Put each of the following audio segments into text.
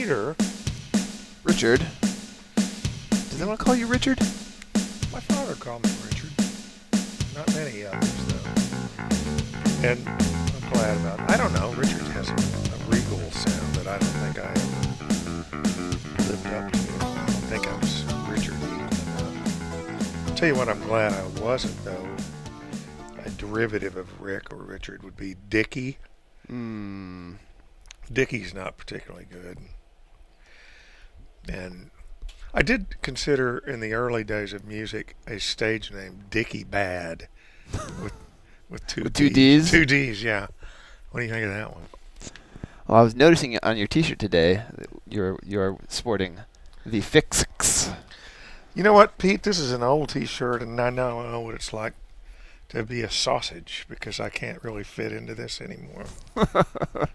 Peter. Richard. Does anyone call you Richard? My father called me Richard. Not many others, though. And I'm glad about it. I don't know. Richard has a, a regal sound that I don't think I ever lived up to. I don't think I was Richard enough. I'll tell you what I'm glad I wasn't, though. A derivative of Rick or Richard would be Dickie. Hmm. Dickie's not particularly good. And I did consider in the early days of music a stage name Dickie Bad with with two With two Ds? Two D's, yeah. What do you think of that one? Well, I was noticing on your T-shirt today, that you're you're sporting the Fixx. You know what, Pete? This is an old T-shirt, and I now know what it's like to be a sausage because I can't really fit into this anymore.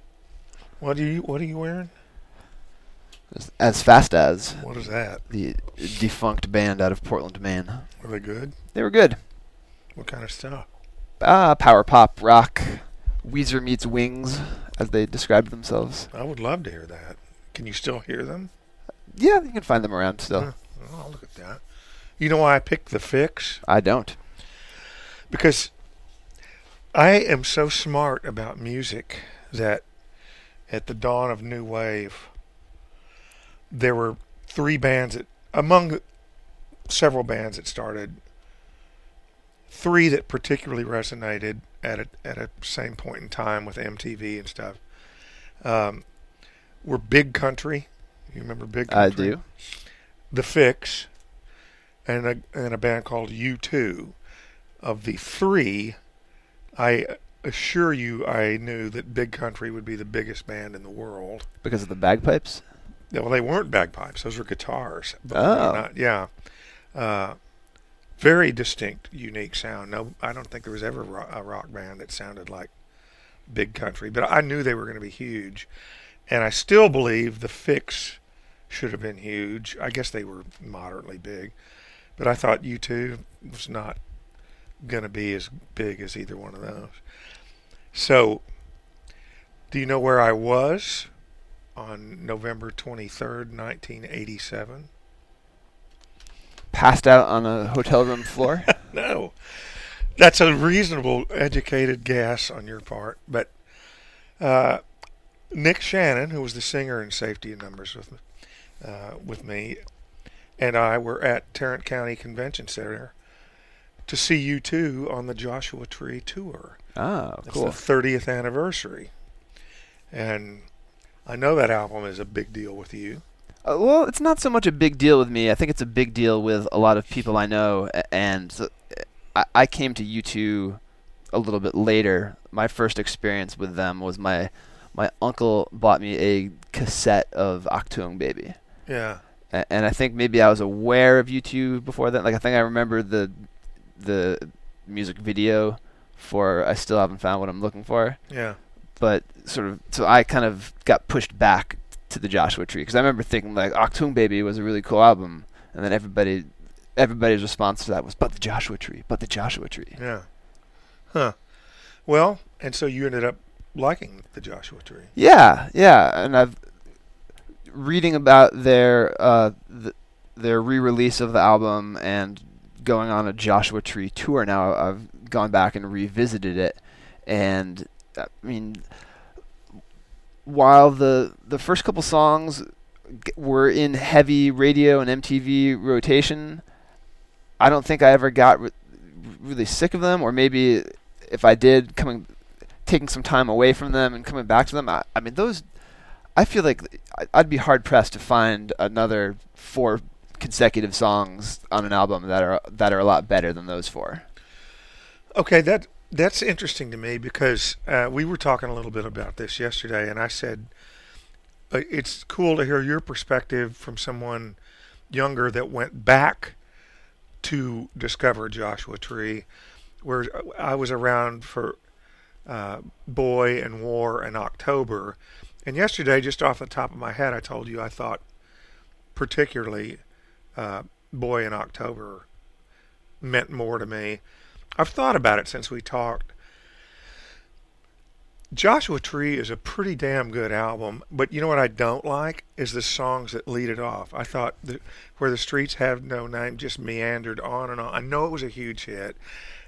what are you What are you wearing? As fast as What is that? the defunct band out of Portland, Maine. Were they good? They were good. What kind of stuff? Ah, power pop, rock, Weezer meets Wings, as they described themselves. I would love to hear that. Can you still hear them? Yeah, you can find them around still. Huh. Oh, I'll look at that. You know why I picked the Fixx? I don't. Because I am so smart about music that at the dawn of New Wave, there were three bands that, among several bands that started, three that particularly resonated at a, at a same point in time with MTV and stuff. Um, were Big Country. You remember Big Country? I do. The Fixx, and a and a band called U2. Of the three, I assure you, I knew that Big Country would be the biggest band in the world. Because of the bagpipes? Yeah, Well, they weren't bagpipes; those were guitars. believe it or Oh. not. yeah. Uh, very distinct, unique sound. No, I don't think there was ever a rock band that sounded like Big Country, but I knew they were going to be huge, and I still believe the Fixx should have been huge. I guess they were moderately big, but I thought U2 was not going to be as big as either one of those. So, do you know where I was on November 23rd, 1987? Passed out on a hotel room floor? No. That's a reasonable, educated guess on your part. But uh, Nick Shannon, who was the singer in Safety in Numbers with me, uh, with me, and I were at Tarrant County Convention Center to see U2 on the Joshua Tree tour. oh, It's cool. the 30th anniversary. And I know that album is a big deal with you. Uh, well, it's not so much a big deal with me. I think it's a big deal with a lot of people I know. And so, I, I came to U2 a little bit later. My first experience with them was my my uncle bought me a cassette of Achtung Baby. Yeah. A- And I think maybe I was aware of U2 before that. Like I think I remember the the music video for I still haven't found what I'm looking for. Yeah. But sort of so I kind of got pushed back to the Joshua Tree because I remember thinking like Achtung Baby was a really cool album, and then everybody everybody's response to that was but the Joshua Tree, but the Joshua Tree. Yeah. Huh. Well, and so you ended up liking the Joshua Tree. Yeah, yeah, and I've reading about their uh, th- their re-release of the album and going on a Joshua Tree tour now. I've gone back and revisited it, and I mean, while the the first couple songs were in heavy radio and MTV rotation, I don't think I ever got re- really sick of them, or maybe if I did, coming taking some time away from them and coming back to them. I, I mean, those. I feel like I'd be hard pressed to find another four consecutive songs on an album that are that are a lot better than those four. Okay, that that's interesting to me because uh, we were talking a little bit about this yesterday, and I said it's cool to hear your perspective from someone younger that went back to discover Joshua Tree, where I was around for uh, Boy and War and October. And yesterday, just off the top of my head, I told you I thought particularly uh, Boy in October meant more to me. I've thought about it since we talked. Joshua Tree is a pretty damn good album, but you know what I don't like is the songs that lead it off. I thought that where the streets have no name just meandered on and on. I know it was a huge hit.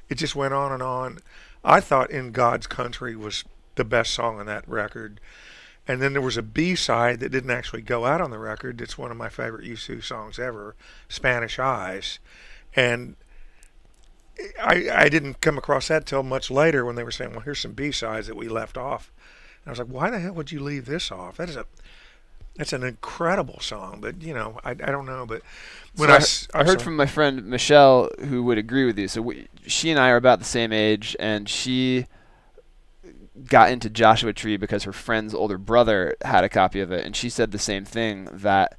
It just went on and on. I thought In God's Country was the best song on that record. And then there was a B side that didn't actually go out on the record. It's one of my favorite U2 songs ever, Spanish Eyes. And I, I didn't come across that till much later when they were saying, well, here's some B sides that we left off. And I was like, why the hell would you leave this off? That is a that's an incredible song, but you know, I, I don't know. But when So I, I, s- I I'm heard sorry. from my friend Michelle who would agree with you. So we, she and I are about the same age, and she got into Joshua Tree because her friend's older brother had a copy of it, and she said the same thing that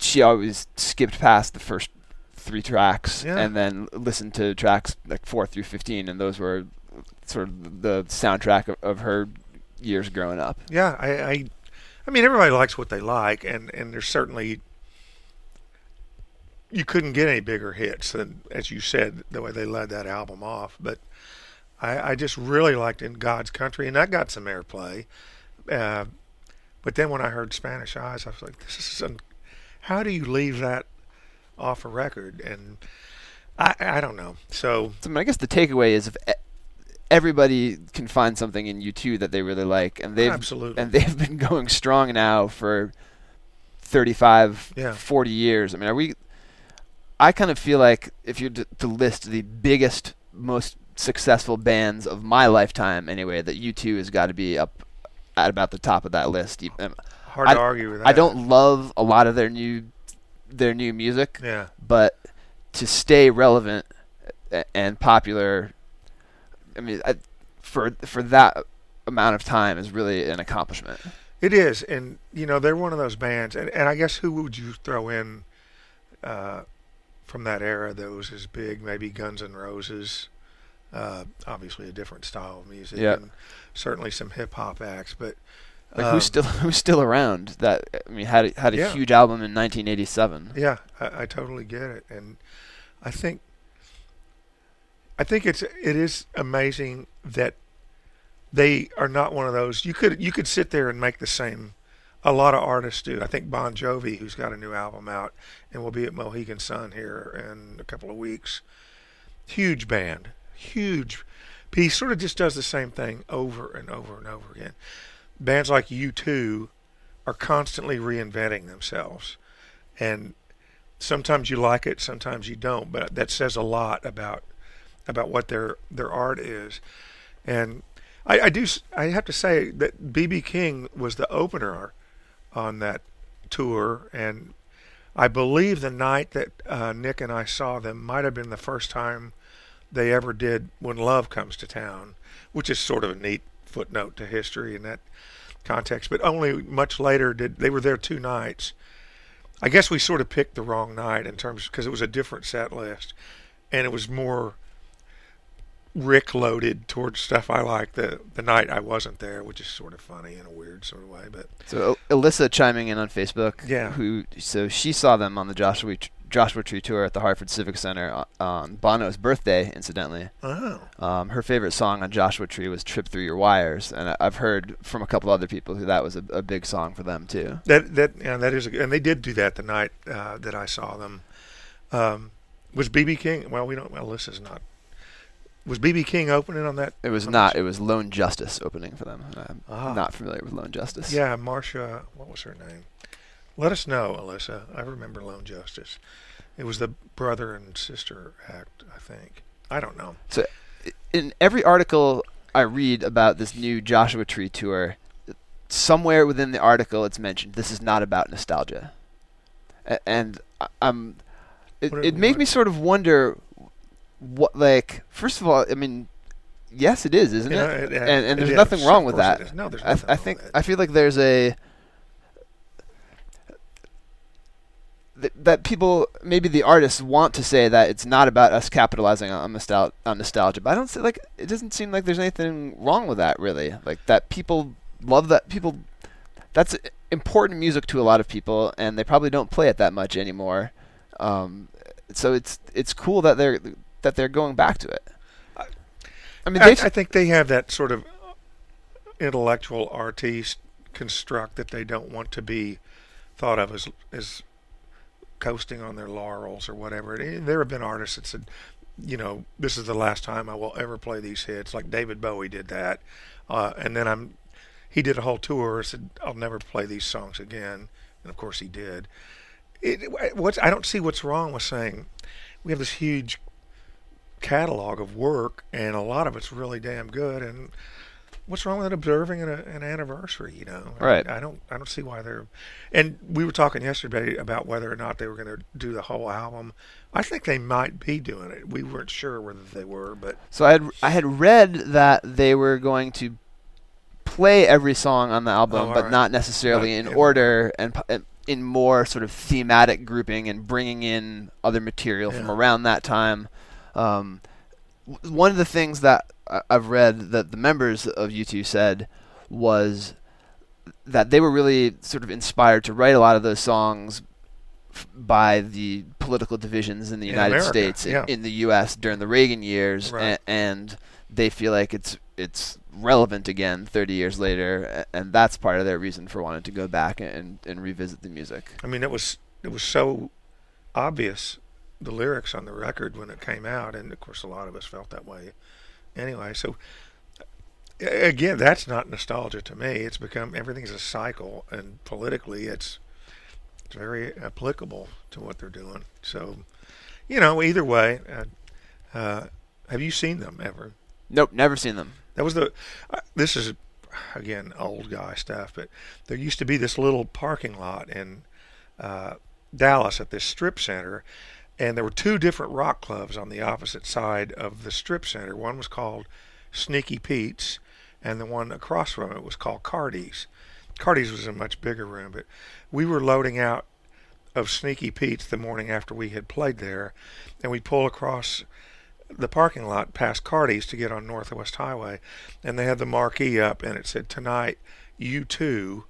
she always skipped past the first three tracks Yeah. and then listened to tracks like four through fifteen, and those were sort of the soundtrack of, of her years growing up. Yeah, I, I, I mean, everybody likes what they like, and and there's certainly you couldn't get any bigger hits than, as you said, the way they led that album off. But I, I just really liked "In God's Country," and that got some airplay. Uh, but then when I heard Spanish Eyes, I was like, "This is un- how do you leave that off a record?" And I, I don't know. So So I, mean, I guess the takeaway is if everybody can find something in U2 that they really like, and they've absolutely, and they've been going strong now for 35, Yeah. 40 years. I mean, are we? I kind of feel like if you're to, to list the biggest, most successful bands of my lifetime, anyway, that U2 has got to be up at about the top of that list. Um, hard I- to argue with that. I don't love a lot of their new their new music, Yeah. but to stay relevant and popular, I mean, I, for for that amount of time is really an accomplishment. It is, and you know they're one of those bands, and, and I guess who would you throw in uh, from that era that was as big? Maybe Guns N' Roses, uh, obviously a different style of music, Yeah. and certainly some hip hop acts. But Like um, who's still who's still around? That I mean, had a, had a Yeah. huge album in 1987. Yeah, I, I totally get it, and I think I think it's it is amazing that they are not one of those. You could you could sit there and make the same. A lot of artists do. I think Bon Jovi, who's got a new album out and will be at Mohegan Sun here in a couple of weeks, huge band, huge. But he sort of just does the same thing over and over and over again. Bands like U2 are constantly reinventing themselves, and sometimes you like it, sometimes you don't. But that says a lot about about what their their art is. And I, I do I have to say that BB King was the opener on that tour, and I believe the night that uh, Nick and I saw them might have been the first time they ever did "When Love Comes to Town," which is sort of a neat footnote to history in that context. But only much later did they were there two nights. I guess we sort of picked the wrong night in terms because it was a different set list, and it was more Rick loaded towards stuff I like the the night I wasn't there, which is sort of funny in a weird sort of way. But So Alyssa chiming in on Facebook. Yeah. Who? So she saw them on the Joshua Joshua Tree tour at the Hartford Civic Center on Bono's birthday, incidentally. oh, Um, her favorite song on Joshua Tree was "Trip Through Your Wires," and I- I've heard from a couple other people who that was a, a big song for them too. that that yeah, that is, a, and they did do that the night uh, that I saw them. Um, was BB King? Well, we don't. Well, this is not. Was BB King opening on that? It was on not. this- It was Lone Justice opening for them. I'm Ah. not familiar with Lone Justice. Yeah, Marcia. What was her name? Let us know, Alyssa. I remember Lone Justice. It was the brother and sister act, I think. I don't know. So, in every article I read about this new Joshua Tree tour, somewhere within the article it's mentioned this is not about nostalgia, and I'm. It, it made me sort of wonder, what like first of all, I mean, yes, it is, isn't Yeah, it? it- and and there's nothing wrong with that. No, there's I, nothing I think. I feel like there's a that, that people maybe the artists want to say that it's not about us capitalizing on nostalgia on nostalgia but i don't see like it doesn't seem like there's anything wrong with that really. Like that people love that people that's important music to a lot of people and they probably don't play it that much anymore. Um, so it's it's cool that they're that they're going back to it. I- i mean I, I think they have that sort of intellectual artiste construct that they don't want to be thought of as as coasting on their laurels or whatever. And there have been artists that said, you know, this is the last time I will ever play these hits. Like David Bowie did that, uh, and then I'm he did a whole tour. And said I'll never play these songs again, and of course he did. It, what's I don't see what's wrong with saying we have this huge catalog of work, and a lot of it's really damn good. And what's wrong with observing an, an anniversary? You know, right? I, I, don't, I don't see why they're. And we were talking yesterday about whether or not they were going to do the whole album. I think they might be doing it. We weren't sure whether they were, but so I had I had read that they were going to play every song on the album, Oh, but alright. not necessarily Not in order and and in more sort of thematic grouping and bringing in other material from around that time. Um, one of the things that I've read that the members of U2 said was that they were really sort of inspired to write a lot of those songs f- by the political divisions in the In United America, States in- yeah. in, the U.S. during the Reagan years, Right. a- and they feel like it's it's relevant again 30 years later, and that's part of their reason for wanting to go back and, and revisit the music. I mean, it was it was so obvious the lyrics on the record when it came out, and of course, a lot of us felt that way anyway. So again, that's not nostalgia to me. It's become everything's a cycle, and politically, it's it's very applicable to what they're doing. So, you know, either way, uh, uh, have you seen them ever? Nope, never seen them. That was the. Uh, this is again old guy stuff, but there used to be this little parking lot in uh, Dallas at this strip center, and there were two different rock clubs on the opposite side of the strip center. One was called Sneaky Pete's, and the one across from it was called Cardi's. Cardi's was a much bigger room, but we were loading out of Sneaky Pete's the morning after we had played there, and we pull across the parking lot past Cardi's to get on Northwest Highway, and they had the marquee up, and it said tonight, U2.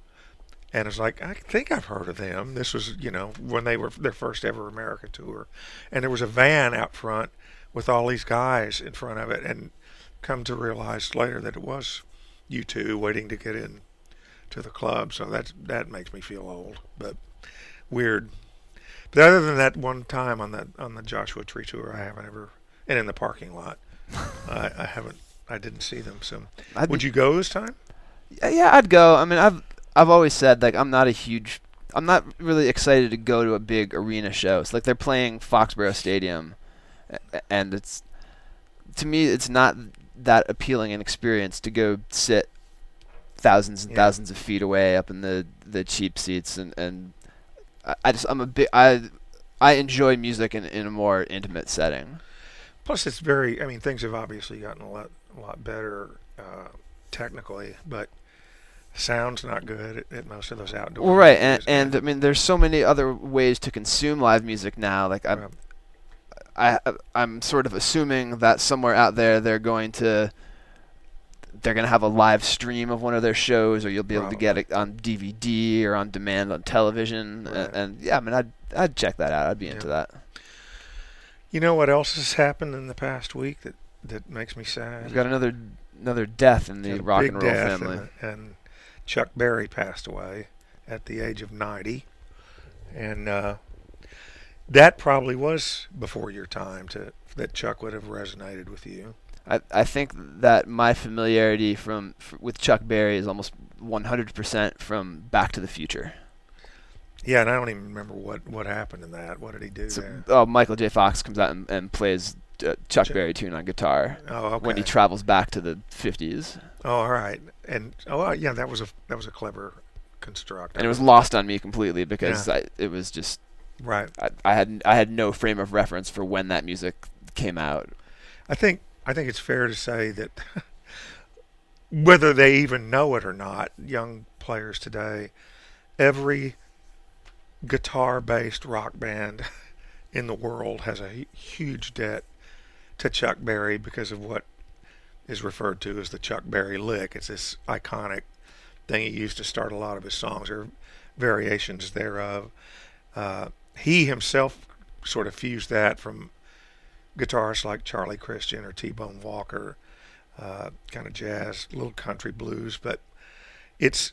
And it's like I think I've heard of them. This was, you know, when they were their first ever America tour, and there was a van out front with all these guys in front of it, and come to realize later that it was U2 waiting to get in to the club. So that that makes me feel old, but weird. But other than that one time on that on the Joshua Tree tour, I haven't ever and in the parking lot. I, I haven't. I didn't see them. So, I'd would be- you go this time? Yeah, I'd go. I mean, I've I've always said like I'm not a huge, I'm not really excited to go to a big arena show. It's like they're playing Foxborough Stadium, and it's to me it's not that appealing an experience to go sit thousands and Yeah. thousands of feet away up in the the cheap seats and and I, I just I'm a bit I I enjoy music in in a more intimate setting. Plus, it's very. I mean, things have obviously gotten a lot, a lot better uh, technically, but sound's not good at, at most of those outdoor. Well, right, and and I mean, there's so many other ways to consume live music now. Like I, Right. I, I'm sort of assuming that somewhere out there they're going to, they're going to have a live stream of one of their shows, or you'll be able to get it on DVD or on demand on television. Right. And, and yeah, I mean, I'd I'd check that out. I'd be into that. you know what else has happened in the past week that that makes me sad? We've got another another death in the rock and roll family. And Chuck Berry passed away at the age of 90. And uh, that probably was before your time to that Chuck would have resonated with you. I, I think that my familiarity from f- with Chuck Berry is almost 100% from Back to the Future. Yeah, and I don't even remember what, what happened in that. What did he do So, there? oh, Michael J. Fox comes out and, and plays uh, Chuck Chuck- Berry tune on guitar Oh, okay. when he travels back to the 50s, oh, all right. And oh, uh, yeah, that was a that was a clever construct. and it was lost on me completely because Yeah. I, it was just right. I, I had I had no frame of reference for when that music came out. I think I think it's fair to say that whether they even know it or not, young players today, every guitar-based rock band in the world has a huge debt to Chuck Berry because of what is referred to as the Chuck Berry lick. It's this iconic thing he used to start a lot of his songs or variations thereof. Uh, he himself sort of fused that from guitarists like Charlie Christian or T-Bone Walker. uh, kind of jazz, little country blues. But it's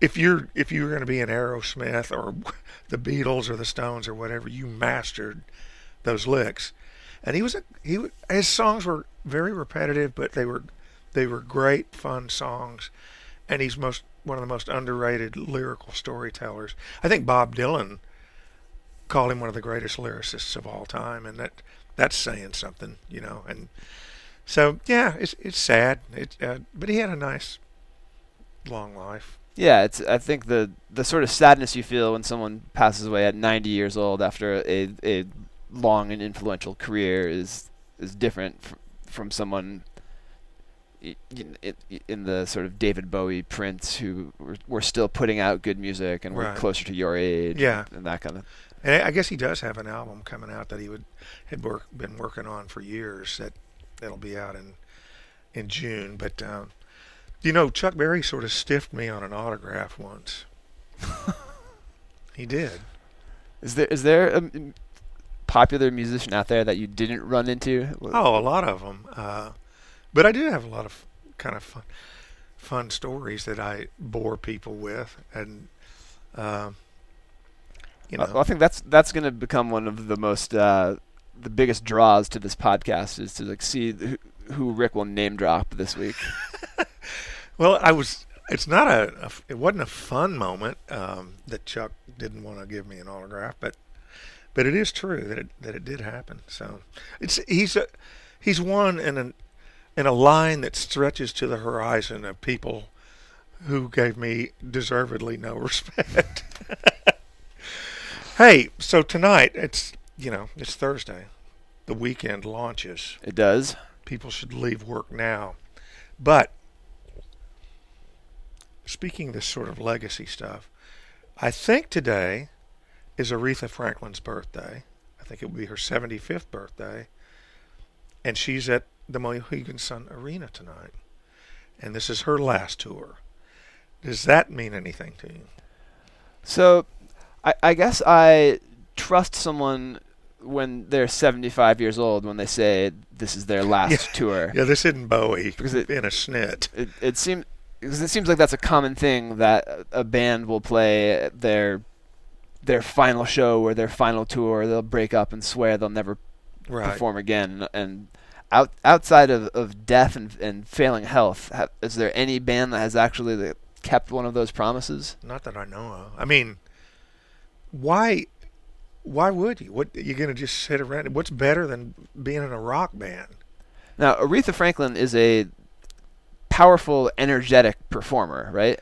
if you're if you're going to be an Aerosmith or the Beatles or the Stones or whatever, you mastered those licks. And he was a, he his songs were very repetitive, but they were they were great fun songs. And he's most one of the most underrated lyrical storytellers. I think Bob Dylan called him one of the greatest lyricists of all time, and that that's saying something, you know. And so yeah, it's it's sad. It uh, but he had a nice long life. Yeah, it's. I think the the sort of sadness you feel when someone passes away at 90 years old after a a long and influential career is is different fr- from someone in, the sort of David Bowie, Prince, who were, were still putting out good music and were Right. closer to your age, Yeah. and that kind of. And I guess he does have an album coming out that he would had work, been working on for years. That that'll be out in in June. But um, you know, Chuck Berry sort of stiffed me on an autograph once. he did. Is there is there a popular musician out there that you didn't run into? Oh, a lot of them. Uh, but I do have a lot of kind of fun, fun stories that I bore people with, and um, you know, Well, I think that's that's going to become one of the most uh, the biggest draws to this podcast is to like see who, who Rick will name drop this week. Well, I was. It's not a. a it wasn't a fun moment um, that Chuck didn't want to give me an autograph, but but it is true that it that it did happen. So it's he's a he's one in an in a line that stretches to the horizon of people who gave me deservedly no respect. hey, so tonight it's you know it's Thursday, the weekend launches It does. people should leave work now. But speaking this sort of legacy stuff, I think today is Aretha Franklin's birthday. I think it would be her 75th birthday. And she's at the Mohegan Sun Arena tonight. And this is her last tour. Does that mean anything to you? So, I, I guess I trust someone when they're 75 years old when they say this is their last Yeah. tour. Yeah, this isn't Bowie Because it- in a snit. It it seems because it seems like that's a common thing that a band will play their their final show or their final tour. They'll break up and swear they'll never Right. perform again. And out outside of, of death and, and failing health, ha, is there any band that has actually like, kept one of those promises? Not that I know of. I mean, why? Why would you? What you're gonna just sit around? What's better than being in a rock band? Now, Aretha Franklin is a powerful, energetic performer, right?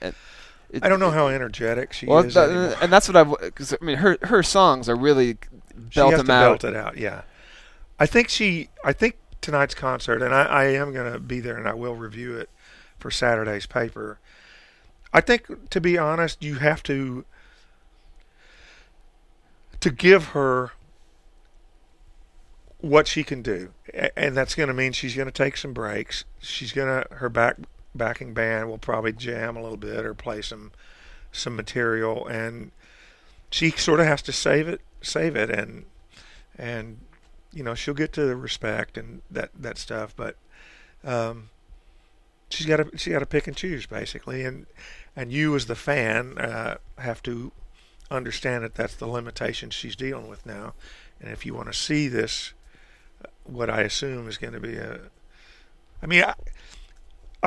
It- I don't know how energetic she Well, is. that- and that's what I've. Because I mean, her her songs are really belt them to out. belt it out. Yeah, I think she. I think tonight's concert, and I, I am gonna be there, and I will review it for Saturday's paper. I think, to be honest, you have to to give her what she can do, and that's going to mean she's going to take some breaks. She's going to her back backing band will probably jam a little bit or play some some material, and she sort of has to save it, save it, and and you know she'll get to the respect and that that stuff, but um, she's got to she got to pick and choose basically, and and you as the fan uh, have to understand that that's the limitation she's dealing with now, and if you want to see this, uh, what I assume is going to be a, I mean. I,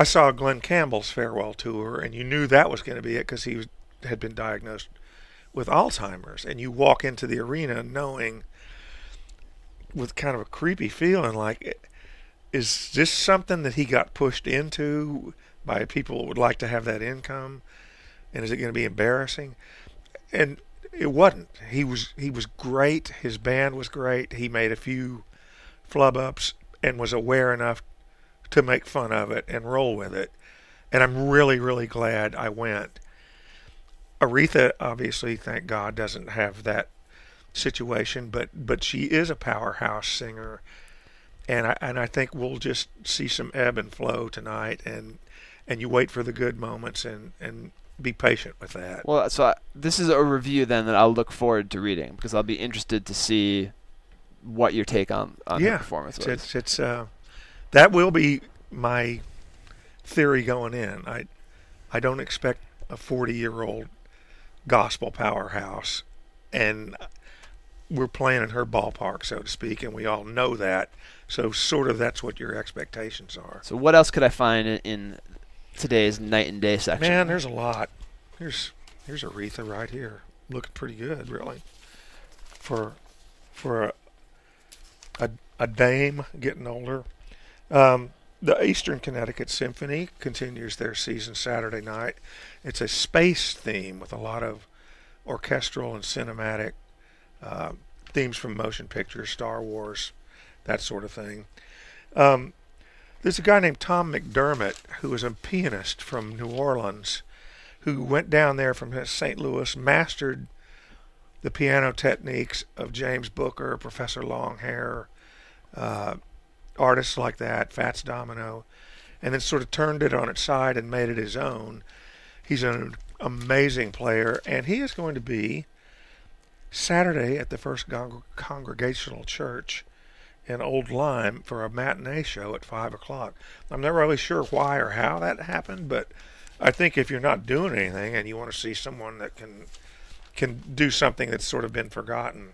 I saw Glen Campbell's farewell tour, and you knew that was going to be it because he was, had been diagnosed with Alzheimer's, and you walk into the arena knowing, with kind of a creepy feeling, like, is this something that he got pushed into by people that would like to have that income, and is it going to be embarrassing? And it wasn't. He was he was great. His band was great. He made a few flub ups and was aware enough to make fun of it and roll with it. And I'm really, really glad I went. Aretha, obviously, thank God, doesn't have that situation, but but she is a powerhouse singer, and I and I think we'll just see some ebb and flow tonight, and and you wait for the good moments and and be patient with that. Well, so I, this is a review then that I'll look forward to reading because I'll be interested to see what your take on on Yeah, performance was. it's, it's uh, that will be my theory going in. I I don't expect a 40 year old gospel powerhouse, and we're playing in her ballpark, so to speak, and we all know that. So sort of that's what your expectations are. So what else could I find in, today's night and day section? Man, there's a lot. Here's here's Aretha right here, looking pretty good, really, for for a a, a dame getting older. Um, the Eastern Connecticut Symphony continues their season Saturday night. It's a space theme with a lot of orchestral and cinematic uh, themes from motion pictures, Star Wars, that sort of thing. Um, there's a guy named Tom McDermott who is a pianist from New Orleans who went down there from St. Louis, mastered the piano techniques of James Booker, Professor Longhair, uh, artists like that, Fats Domino, and then sort of turned it on its side and made it his own. He's an amazing player, and he is going to be Saturday at the First Congregational Church in Old Lyme for a matinee show at 5 o'clock. I'm not really sure why or how that happened, but I think if you're not doing anything and you want to see someone that can can do something that's sort of been forgotten,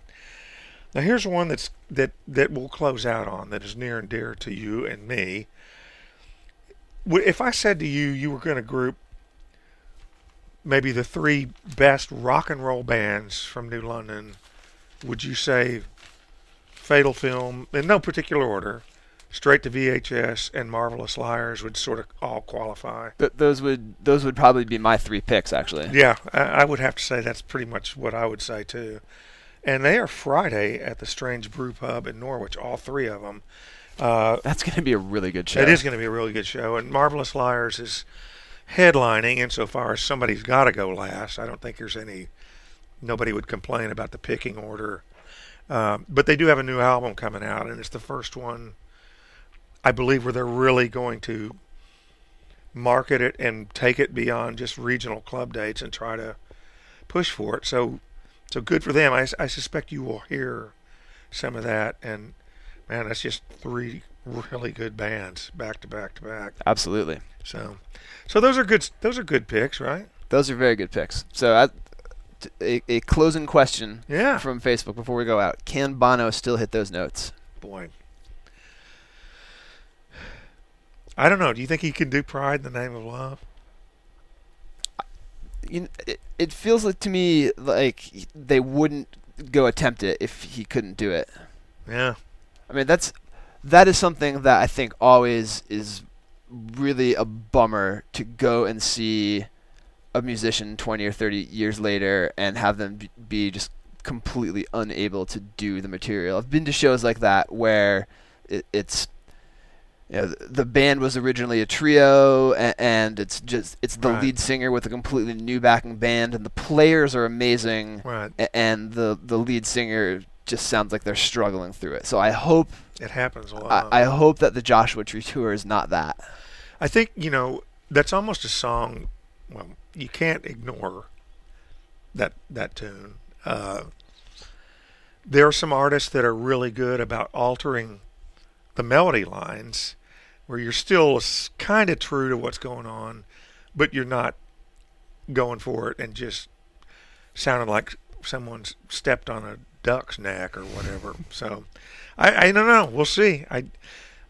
now here's one that's that that we'll close out on that is near and dear to you and me. If I said to you you were going to group maybe the three best rock and roll bands from New London, would you say Fatal Film in no particular order? Straight to VHS and Marvelous Liars would sort of all qualify. But those would those would probably be my three picks actually. Yeah, I, I would have to say that's pretty much what I would say too and they are Friday at the Strange Brew Pub in Norwich. All three of them. Uh, That's going to be a really good show. It is going to be a really good show, and Marvelous Liars is headlining insofar as somebody's got to go last. I don't think there's any. Nobody would complain about the picking order. Uh, but they do have a new album coming out, and it's the first one, I believe, where they're really going to market it and take it beyond just regional club dates and try to push for it. So so good for them. I, I suspect you will hear some of that. And man, that's just three really good bands back to back to back. Absolutely. So, so those are good. Those are good picks, right? Those are very good picks. So, I, a, a closing question yeah. from Facebook before we go out: Can Bono still hit those notes? Boy, I don't know. Do you think he can do "Pride in the Name of Love"? You know, it, it feels like to me like they wouldn't go attempt it if he couldn't do it. Yeah. I mean that's that is something that I think always is really a bummer to go and see a musician 20 or 30 years later and have them be just completely unable to do the material. I've been to shows like that where it, it's you know, the band was originally a trio, and, it's just it's the right. lead singer with a completely new backing band, and the players are amazing, right. and the the lead singer just sounds like they're struggling through it. So I hope it happens a lot. I, I hope that the Joshua Tree tour is not that. I think you know that's almost a song. Well, you can't ignore that that tune. Uh, there are some artists that are really good about altering the melody lines where you're still kind of true to what's going on, but you're not going for it and just sounding like someone's stepped on a duck's neck or whatever. So I, I don't know. We'll see. I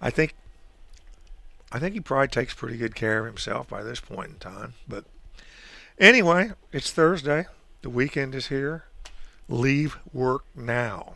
I think I think he probably takes pretty good care of himself by this point in time. But anyway, it's Thursday. The weekend is here. Leave work now.